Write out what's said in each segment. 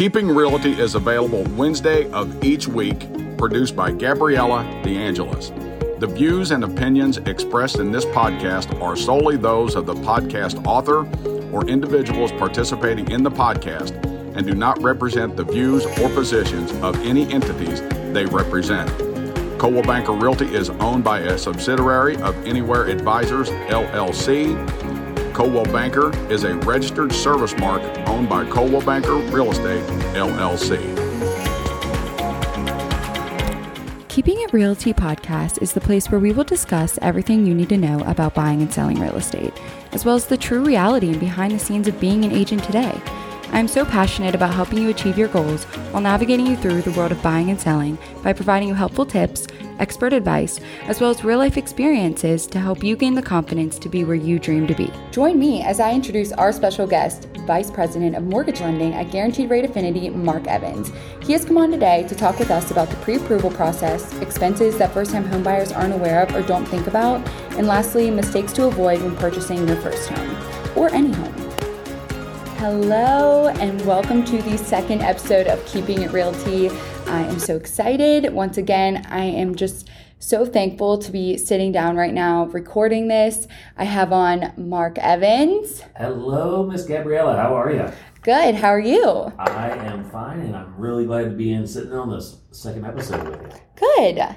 Keeping Realty is available Wednesday of each week, produced by Gabriella DeAngelis. The views and opinions expressed in this podcast are solely those of the podcast author or individuals participating in the podcast and do not represent the views or positions of any entities they represent. Coldwell Banker Realty is owned by a subsidiary of Anywhere Advisors LLC. Coldwell Banker is a registered service mark owned by Coldwell Banker Real Estate LLC. Keeping It Realty podcast is the place where we will discuss everything you need to know about buying and selling real estate, as well as the true reality and behind the scenes of being an agent today. I'm so passionate about helping you achieve your goals while navigating you through the world of buying and selling by providing you helpful tips, expert advice, as well as real life experiences to help you gain the confidence to be where you dream to be. Join me as I introduce our special guest, Vice President of Mortgage Lending at Guaranteed Rate Affinity, Mark Evans. He has come on today to talk with us about the pre approval process, expenses that first time homebuyers aren't aware of or don't think about, and lastly, mistakes to avoid when purchasing your first home or any home. Hello, and welcome to the second episode of Keeping It Realty. I am so excited. Once again, I am just so thankful to be sitting down right now recording this. I have on Mark Evans. Hello, Miss Gabriella. How are you? Good. How are you? I am fine, and I'm really glad to be in sitting on this second episode with you. Good.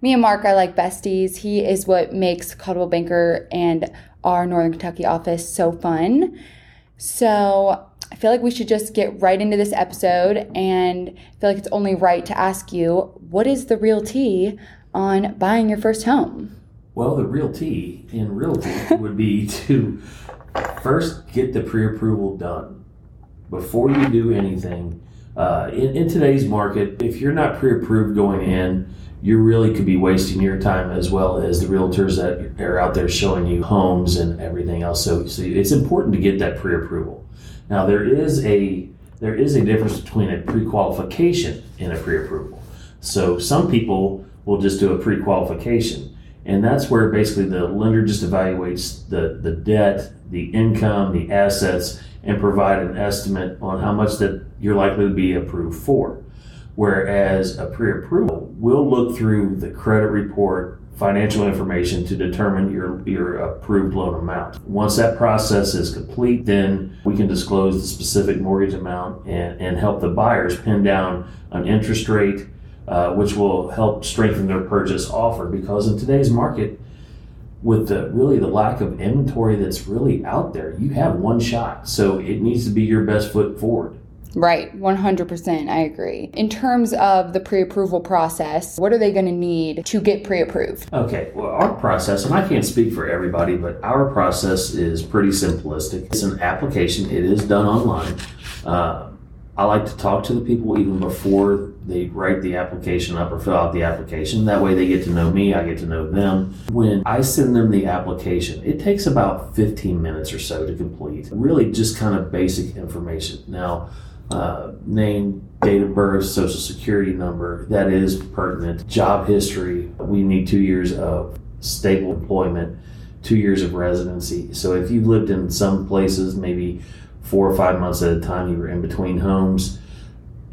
Me and Mark are like besties. He is what makes Coldwell Banker and our Northern Kentucky office so fun. So I feel like we should just get right into this episode and I feel like it's only right to ask you what is the real tea on buying your first home? Well, the real tea in realty would be to first get the pre approval done before you do anything. Uh, in, in today's market, if you're not pre approved going in, you really could be wasting your time as well as the realtors that are out there showing you homes and everything else. So, so it's important to get that pre-approval. Now there is a there is a difference between a pre-qualification and a pre-approval. So some people will just do a pre-qualification, and that's where basically the lender just evaluates the the debt, the income, the assets, and provide an estimate on how much that you're likely to be approved for. Whereas a pre-approval will look through the credit report, financial information to determine your, your approved loan amount. Once that process is complete, then we can disclose the specific mortgage amount and, and help the buyers pin down an interest rate, uh, which will help strengthen their purchase offer. Because in today's market, with the really the lack of inventory that's really out there, you have one shot. So it needs to be your best foot forward. Right, 100%. I agree. In terms of the pre approval process, what are they going to need to get pre approved? Okay, well, our process, and I can't speak for everybody, but our process is pretty simplistic. It's an application, it is done online. Uh, I like to talk to the people even before they write the application up or fill out the application. That way they get to know me, I get to know them. When I send them the application, it takes about 15 minutes or so to complete. Really just kind of basic information. Now, uh, name, date of birth, social security number that is pertinent, job history. We need two years of stable employment, two years of residency. So if you've lived in some places, maybe four or five months at a time, you were in between homes.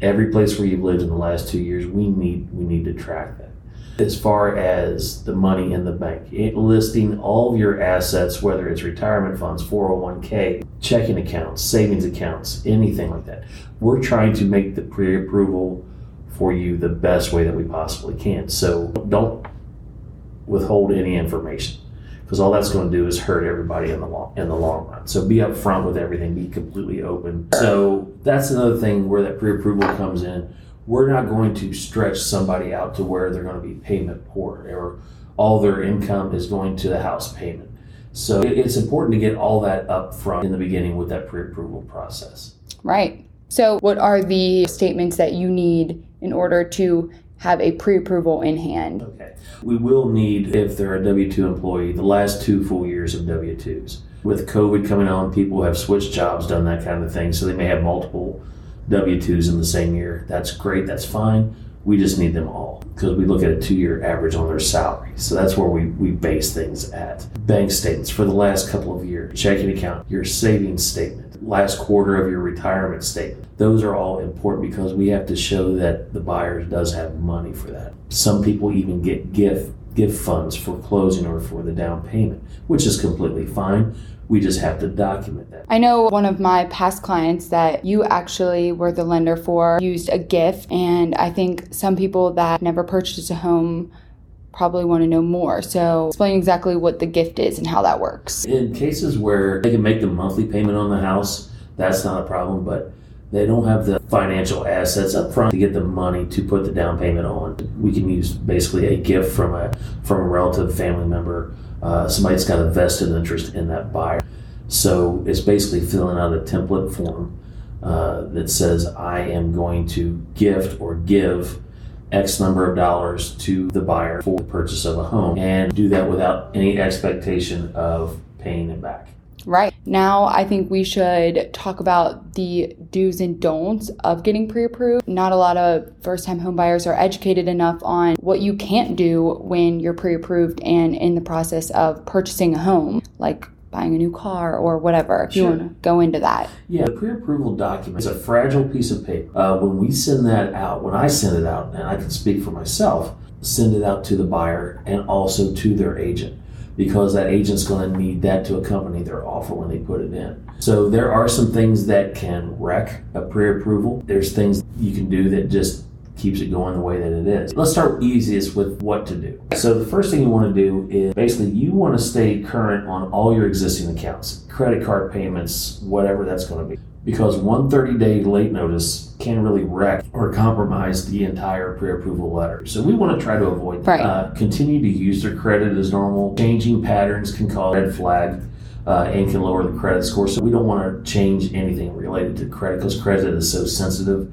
Every place where you've lived in the last two years, we need we need to track that as far as the money in the bank, it, listing all of your assets, whether it's retirement funds, 401k, checking accounts, savings accounts, anything like that. We're trying to make the pre approval for you the best way that we possibly can. So don't withhold any information because all that's going to do is hurt everybody in the long in the long run. So be upfront with everything, be completely open. So that's another thing where that pre-approval comes in we're not going to stretch somebody out to where they're going to be payment poor or all their income is going to the house payment. So it's important to get all that up front in the beginning with that pre-approval process. Right. So what are the statements that you need in order to have a pre-approval in hand? Okay. We will need if they're a W2 employee the last two full years of W2s. With COVID coming on, people have switched jobs, done that kind of thing, so they may have multiple W 2s in the same year. That's great, that's fine. We just need them all because we look at a two year average on their salary. So that's where we, we base things at. Bank statements for the last couple of years, checking account, your savings statement, last quarter of your retirement statement. Those are all important because we have to show that the buyer does have money for that. Some people even get gift gift funds for closing or for the down payment, which is completely fine. We just have to document that. I know one of my past clients that you actually were the lender for used a gift, and I think some people that never purchased a home probably want to know more. So, explain exactly what the gift is and how that works. In cases where they can make the monthly payment on the house, that's not a problem, but they don't have the financial assets up front to get the money to put the down payment on. We can use basically a gift from a from a relative family member uh, somebody's got a vested interest in that buyer. So it's basically filling out a template form uh, that says, I am going to gift or give X number of dollars to the buyer for the purchase of a home and do that without any expectation of paying it back. Right. Now, I think we should talk about the do's and don'ts of getting pre approved. Not a lot of first time home buyers are educated enough on what you can't do when you're pre approved and in the process of purchasing a home, like buying a new car or whatever, if sure. you want to go into that. Yeah, the pre approval document is a fragile piece of paper. Uh, when we send that out, when I send it out, and I can speak for myself, send it out to the buyer and also to their agent because that agent's going to need that to accompany their offer when they put it in. So there are some things that can wreck a pre-approval. There's things you can do that just keeps it going the way that it is. Let's start easiest with what to do. So the first thing you want to do is basically you want to stay current on all your existing accounts, credit card payments, whatever that's going to be because one 30 day late notice can really wreck or compromise the entire pre approval letter. So we want to try to avoid right. Uh, continue to use their credit as normal. Changing patterns can cause red flag. Uh, and can lower the credit score. So we don't want to change anything related to credit because credit is so sensitive.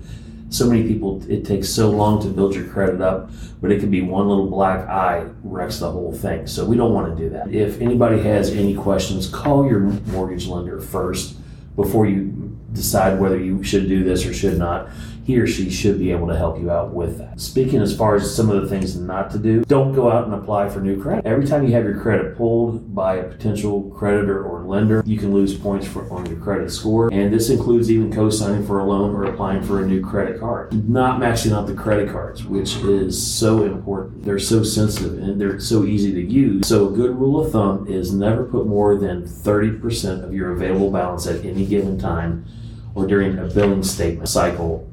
So many people, it takes so long to build your credit up, but it can be one little black eye wrecks the whole thing. So we don't want to do that. If anybody has any questions, call your mortgage lender first before you decide whether you should do this or should not, he or she should be able to help you out with that. Speaking as far as some of the things not to do, don't go out and apply for new credit. Every time you have your credit pulled by a potential creditor or lender, you can lose points for, on your credit score. And this includes even co signing for a loan or applying for a new credit card. Not maxing out the credit cards, which is so important. They're so sensitive and they're so easy to use. So, a good rule of thumb is never put more than 30% of your available balance at any given time or during a billing statement cycle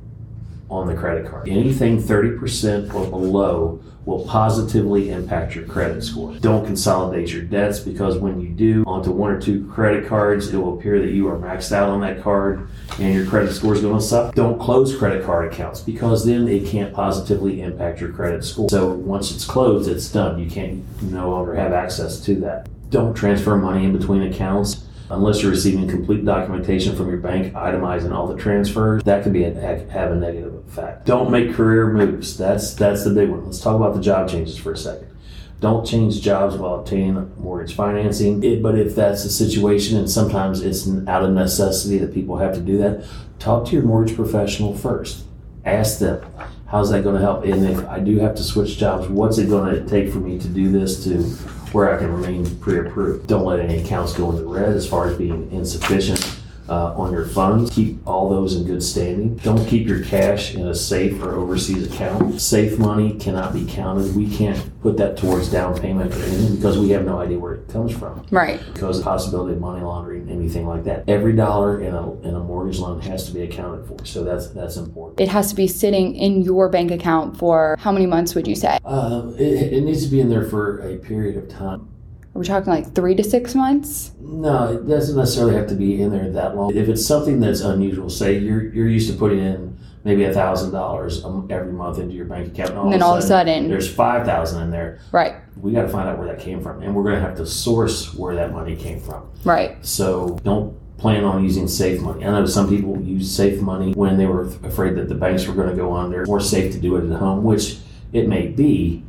on the credit card. Anything 30% or below will positively impact your credit score. Don't consolidate your debts because when you do onto one or two credit cards, it will appear that you are maxed out on that card and your credit score is going to suck. Don't close credit card accounts because then it can't positively impact your credit score. So once it's closed, it's done. You can't no longer have access to that. Don't transfer money in between accounts unless you're receiving complete documentation from your bank itemizing all the transfers, that could be have a negative effect. Don't make career moves. That's that's the big one. Let's talk about the job changes for a second. Don't change jobs while obtaining mortgage financing. It, but if that's the situation, and sometimes it's out of necessity that people have to do that, talk to your mortgage professional first. Ask them, how's that going to help? And if I do have to switch jobs, what's it going to take for me to do this to where I can remain pre-approved. Don't let any accounts go into red as far as being insufficient uh, on your funds. Keep all those in good standing. Don't keep your cash in a safe or overseas account. Safe money cannot be counted. We can't put that towards down payment or anything because we have no idea where it comes from. Right. Because of the possibility of money laundering, anything like that. Every dollar in a, in a mortgage loan has to be accounted for. So that's that's important. It has to be sitting in your bank account for how many months would you say? Uh, it, it needs to be in there for a period of time. Are we talking like three to six months? No, it doesn't necessarily have to be in there that long. If it's something that's unusual, say you're you're used to putting in maybe a thousand dollars every month into your bank account, and, all and then of all of a sudden there's five thousand in there. Right. We got to find out where that came from, and we're going to have to source where that money came from. Right. So don't plan on using safe money. I know some people use safe money when they were afraid that the banks were going to go under. More safe to do it at home, which it may be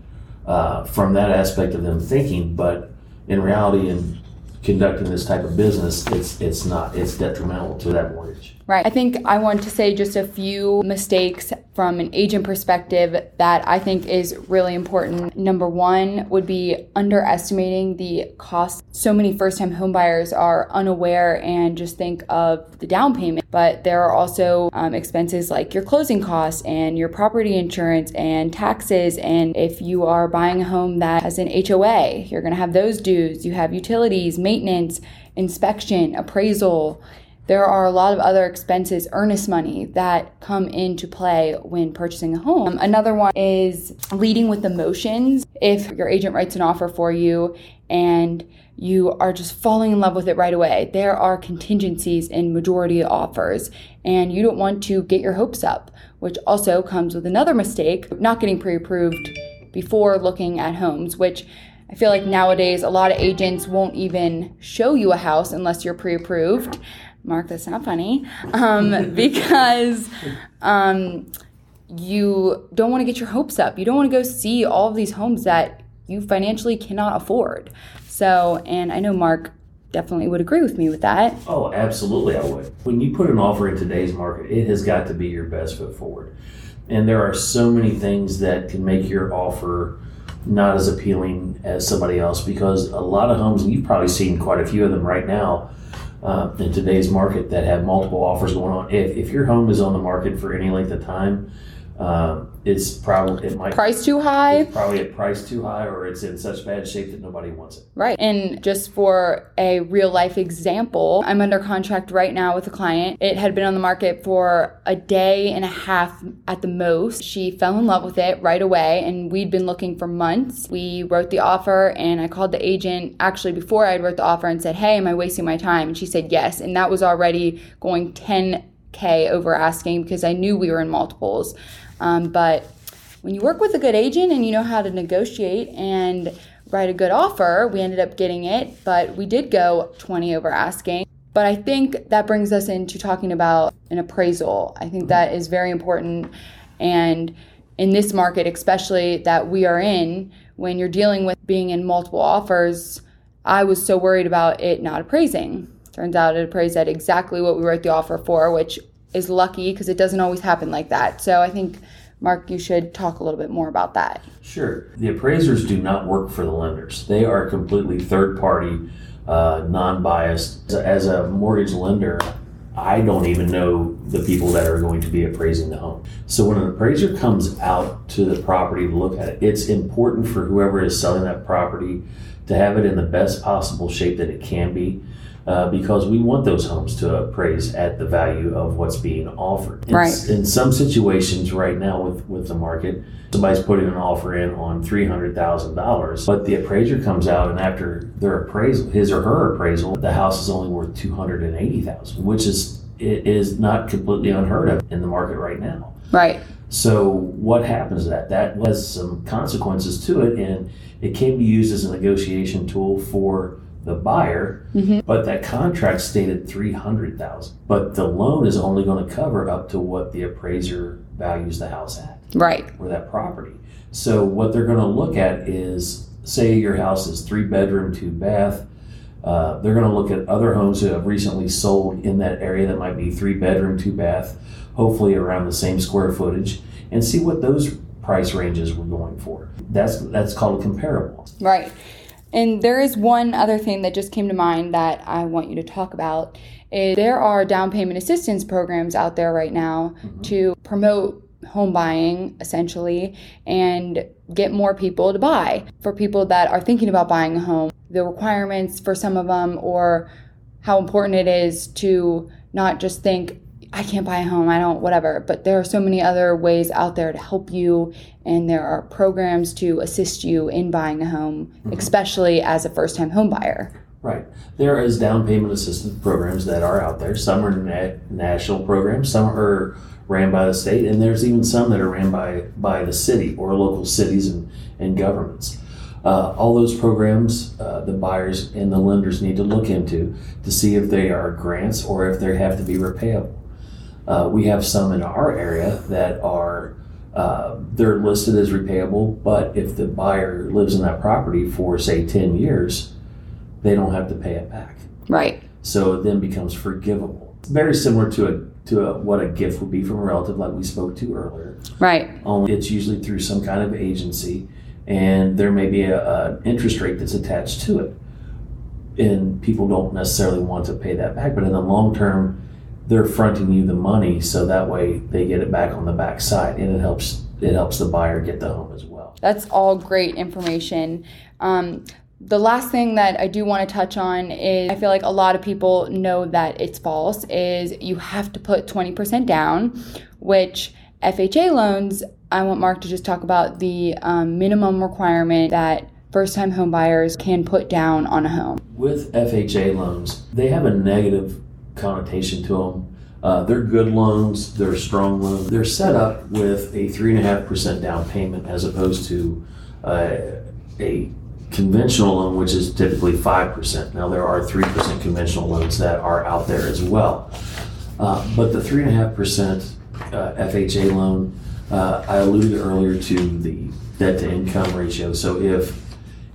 uh, from that aspect of them thinking, but in reality, in conducting this type of business, it's it's not. It's detrimental to that mortgage. Right. I think I want to say just a few mistakes from an agent perspective that I think is really important. Number one would be underestimating the cost. So many first time homebuyers are unaware and just think of the down payment, but there are also um, expenses like your closing costs and your property insurance and taxes. And if you are buying a home that has an HOA, you're going to have those dues. You have utilities, maintenance, inspection, appraisal there are a lot of other expenses, earnest money, that come into play when purchasing a home. Another one is leading with emotions. If your agent writes an offer for you and you are just falling in love with it right away, there are contingencies in majority offers, and you don't want to get your hopes up, which also comes with another mistake not getting pre approved before looking at homes, which I feel like nowadays a lot of agents won't even show you a house unless you're pre approved. Mark, that's not funny, um, because um, you don't want to get your hopes up. You don't want to go see all of these homes that you financially cannot afford. So, and I know Mark definitely would agree with me with that. Oh, absolutely, I would. When you put an offer in today's market, it has got to be your best foot forward. And there are so many things that can make your offer not as appealing as somebody else because a lot of homes, and you've probably seen quite a few of them right now, uh, in today's market that have multiple offers going on. If, if your home is on the market for any length of time, uh, it's probably it might price too high. probably at price too high, or it's in such bad shape that nobody wants it. Right. And just for a real life example, I'm under contract right now with a client. It had been on the market for a day and a half at the most. She fell in love with it right away, and we'd been looking for months. We wrote the offer, and I called the agent actually before I wrote the offer and said, "Hey, am I wasting my time?" And she said yes, and that was already going 10k over asking because I knew we were in multiples. Um, but when you work with a good agent and you know how to negotiate and write a good offer, we ended up getting it, but we did go 20 over asking. But I think that brings us into talking about an appraisal. I think that is very important. And in this market, especially that we are in, when you're dealing with being in multiple offers, I was so worried about it not appraising. Turns out it appraised at exactly what we wrote the offer for, which is lucky because it doesn't always happen like that. So I think, Mark, you should talk a little bit more about that. Sure. The appraisers do not work for the lenders, they are completely third party, uh, non biased. As a mortgage lender, I don't even know the people that are going to be appraising the home. So when an appraiser comes out to the property to look at it, it's important for whoever is selling that property to have it in the best possible shape that it can be uh, because we want those homes to appraise at the value of what's being offered. In, right. in some situations right now with, with the market, somebody's putting an offer in on $300,000, but the appraiser comes out and after their appraisal, his or her appraisal, the house is only worth 280000 which is it is not completely unheard of in the market right now. Right. So what happens to that? That has some consequences to it, and it can be used as a negotiation tool for the buyer, mm-hmm. but that contract stated 300,000. But the loan is only going to cover up to what the appraiser values the house at. Right. Or that property. So what they're going to look at is say your house is three bedroom, two bath. Uh, they're going to look at other homes that have recently sold in that area that might be three bedroom, two bath, hopefully around the same square footage, and see what those price ranges were going for. That's that's called a comparable. Right. And there is one other thing that just came to mind that I want you to talk about is there are down payment assistance programs out there right now mm-hmm. to promote home buying essentially and get more people to buy. For people that are thinking about buying a home, the requirements for some of them or how important it is to not just think I can't buy a home, I don't, whatever. But there are so many other ways out there to help you, and there are programs to assist you in buying a home, mm-hmm. especially as a first time home buyer. Right. There is down payment assistance programs that are out there. Some are na- national programs, some are ran by the state, and there's even some that are ran by, by the city or local cities and, and governments. Uh, all those programs, uh, the buyers and the lenders need to look into to see if they are grants or if they have to be repayable. Uh, we have some in our area that are uh, they're listed as repayable, but if the buyer lives in that property for say 10 years, they don't have to pay it back. Right. So it then becomes forgivable. It's very similar to a to a, what a gift would be from a relative, like we spoke to earlier. Right. Only it's usually through some kind of agency, and there may be a, interest rate that's attached to it, and people don't necessarily want to pay that back. But in the long term, they're fronting you the money, so that way they get it back on the back side, and it helps it helps the buyer get the home as well. That's all great information. Um, the last thing that I do want to touch on is I feel like a lot of people know that it's false is you have to put 20% down, which FHA loans, I want Mark to just talk about the um, minimum requirement that first time home buyers can put down on a home. With FHA loans, they have a negative connotation to them. Uh, they're good loans, they're strong loans. They're set up with a 3.5% down payment as opposed to uh, a conventional loan, which is typically 5%. Now, there are 3% conventional loans that are out there as well. Uh, but the 3.5% uh, FHA loan, uh, I alluded earlier to the debt to income ratio. So if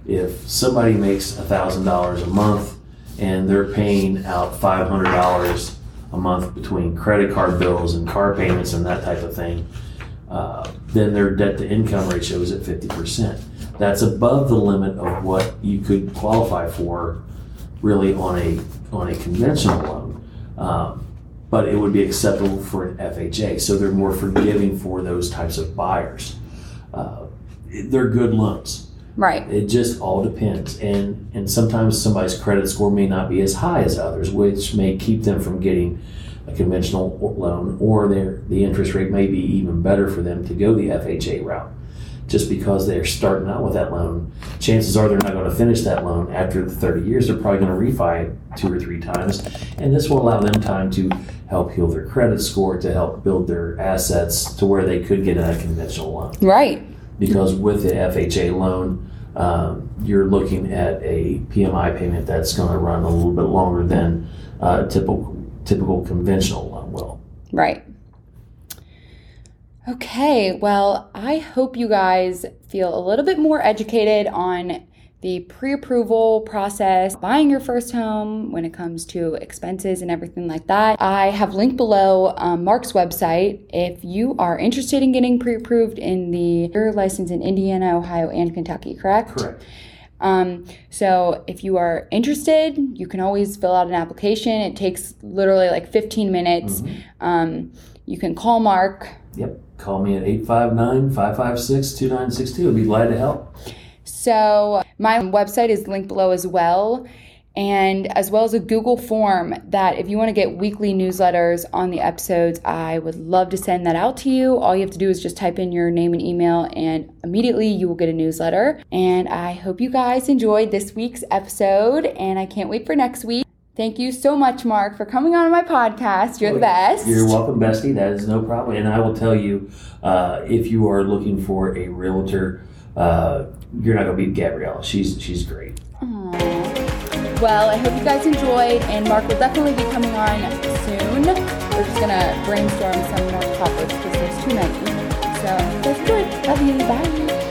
if somebody makes $1,000 a month and they're paying out $500 a month between credit card bills and car payments and that type of thing, uh, then their debt to income ratio is at 50% that's above the limit of what you could qualify for really on a on a conventional loan. Um, but it would be acceptable for an FHA. So they're more forgiving for those types of buyers. Uh, they're good loans. Right. It just all depends. And and sometimes somebody's credit score may not be as high as others, which may keep them from getting a conventional loan or their the interest rate may be even better for them to go the FHA route just because they're starting out with that loan, chances are they're not going to finish that loan after the 30 years. They're probably going to refi it two or three times. And this will allow them time to help heal their credit score, to help build their assets to where they could get a conventional loan. Right. Because with the FHA loan, um, you're looking at a PMI payment that's going to run a little bit longer than uh, typical typical conventional loan will. Right. Okay, well, I hope you guys feel a little bit more educated on the pre approval process, buying your first home when it comes to expenses and everything like that. I have linked below um, Mark's website if you are interested in getting pre approved in the your license in Indiana, Ohio, and Kentucky, correct? Correct. Um, so if you are interested, you can always fill out an application. It takes literally like 15 minutes. Mm-hmm. Um, you can call Mark. Yep. Call me at 859 556 2962. I'd be glad to help. So, my website is linked below as well, and as well as a Google form that if you want to get weekly newsletters on the episodes, I would love to send that out to you. All you have to do is just type in your name and email, and immediately you will get a newsletter. And I hope you guys enjoyed this week's episode, and I can't wait for next week. Thank you so much, Mark, for coming on my podcast. You're the best. You're welcome, Bestie. That is no problem. And I will tell you, uh, if you are looking for a realtor, uh, you're not gonna beat Gabrielle. She's she's great. Aww. Well, I hope you guys enjoyed, and Mark will definitely be coming on soon. We're just gonna brainstorm some more topics because there's too many. So, that's good. Love you. Bye.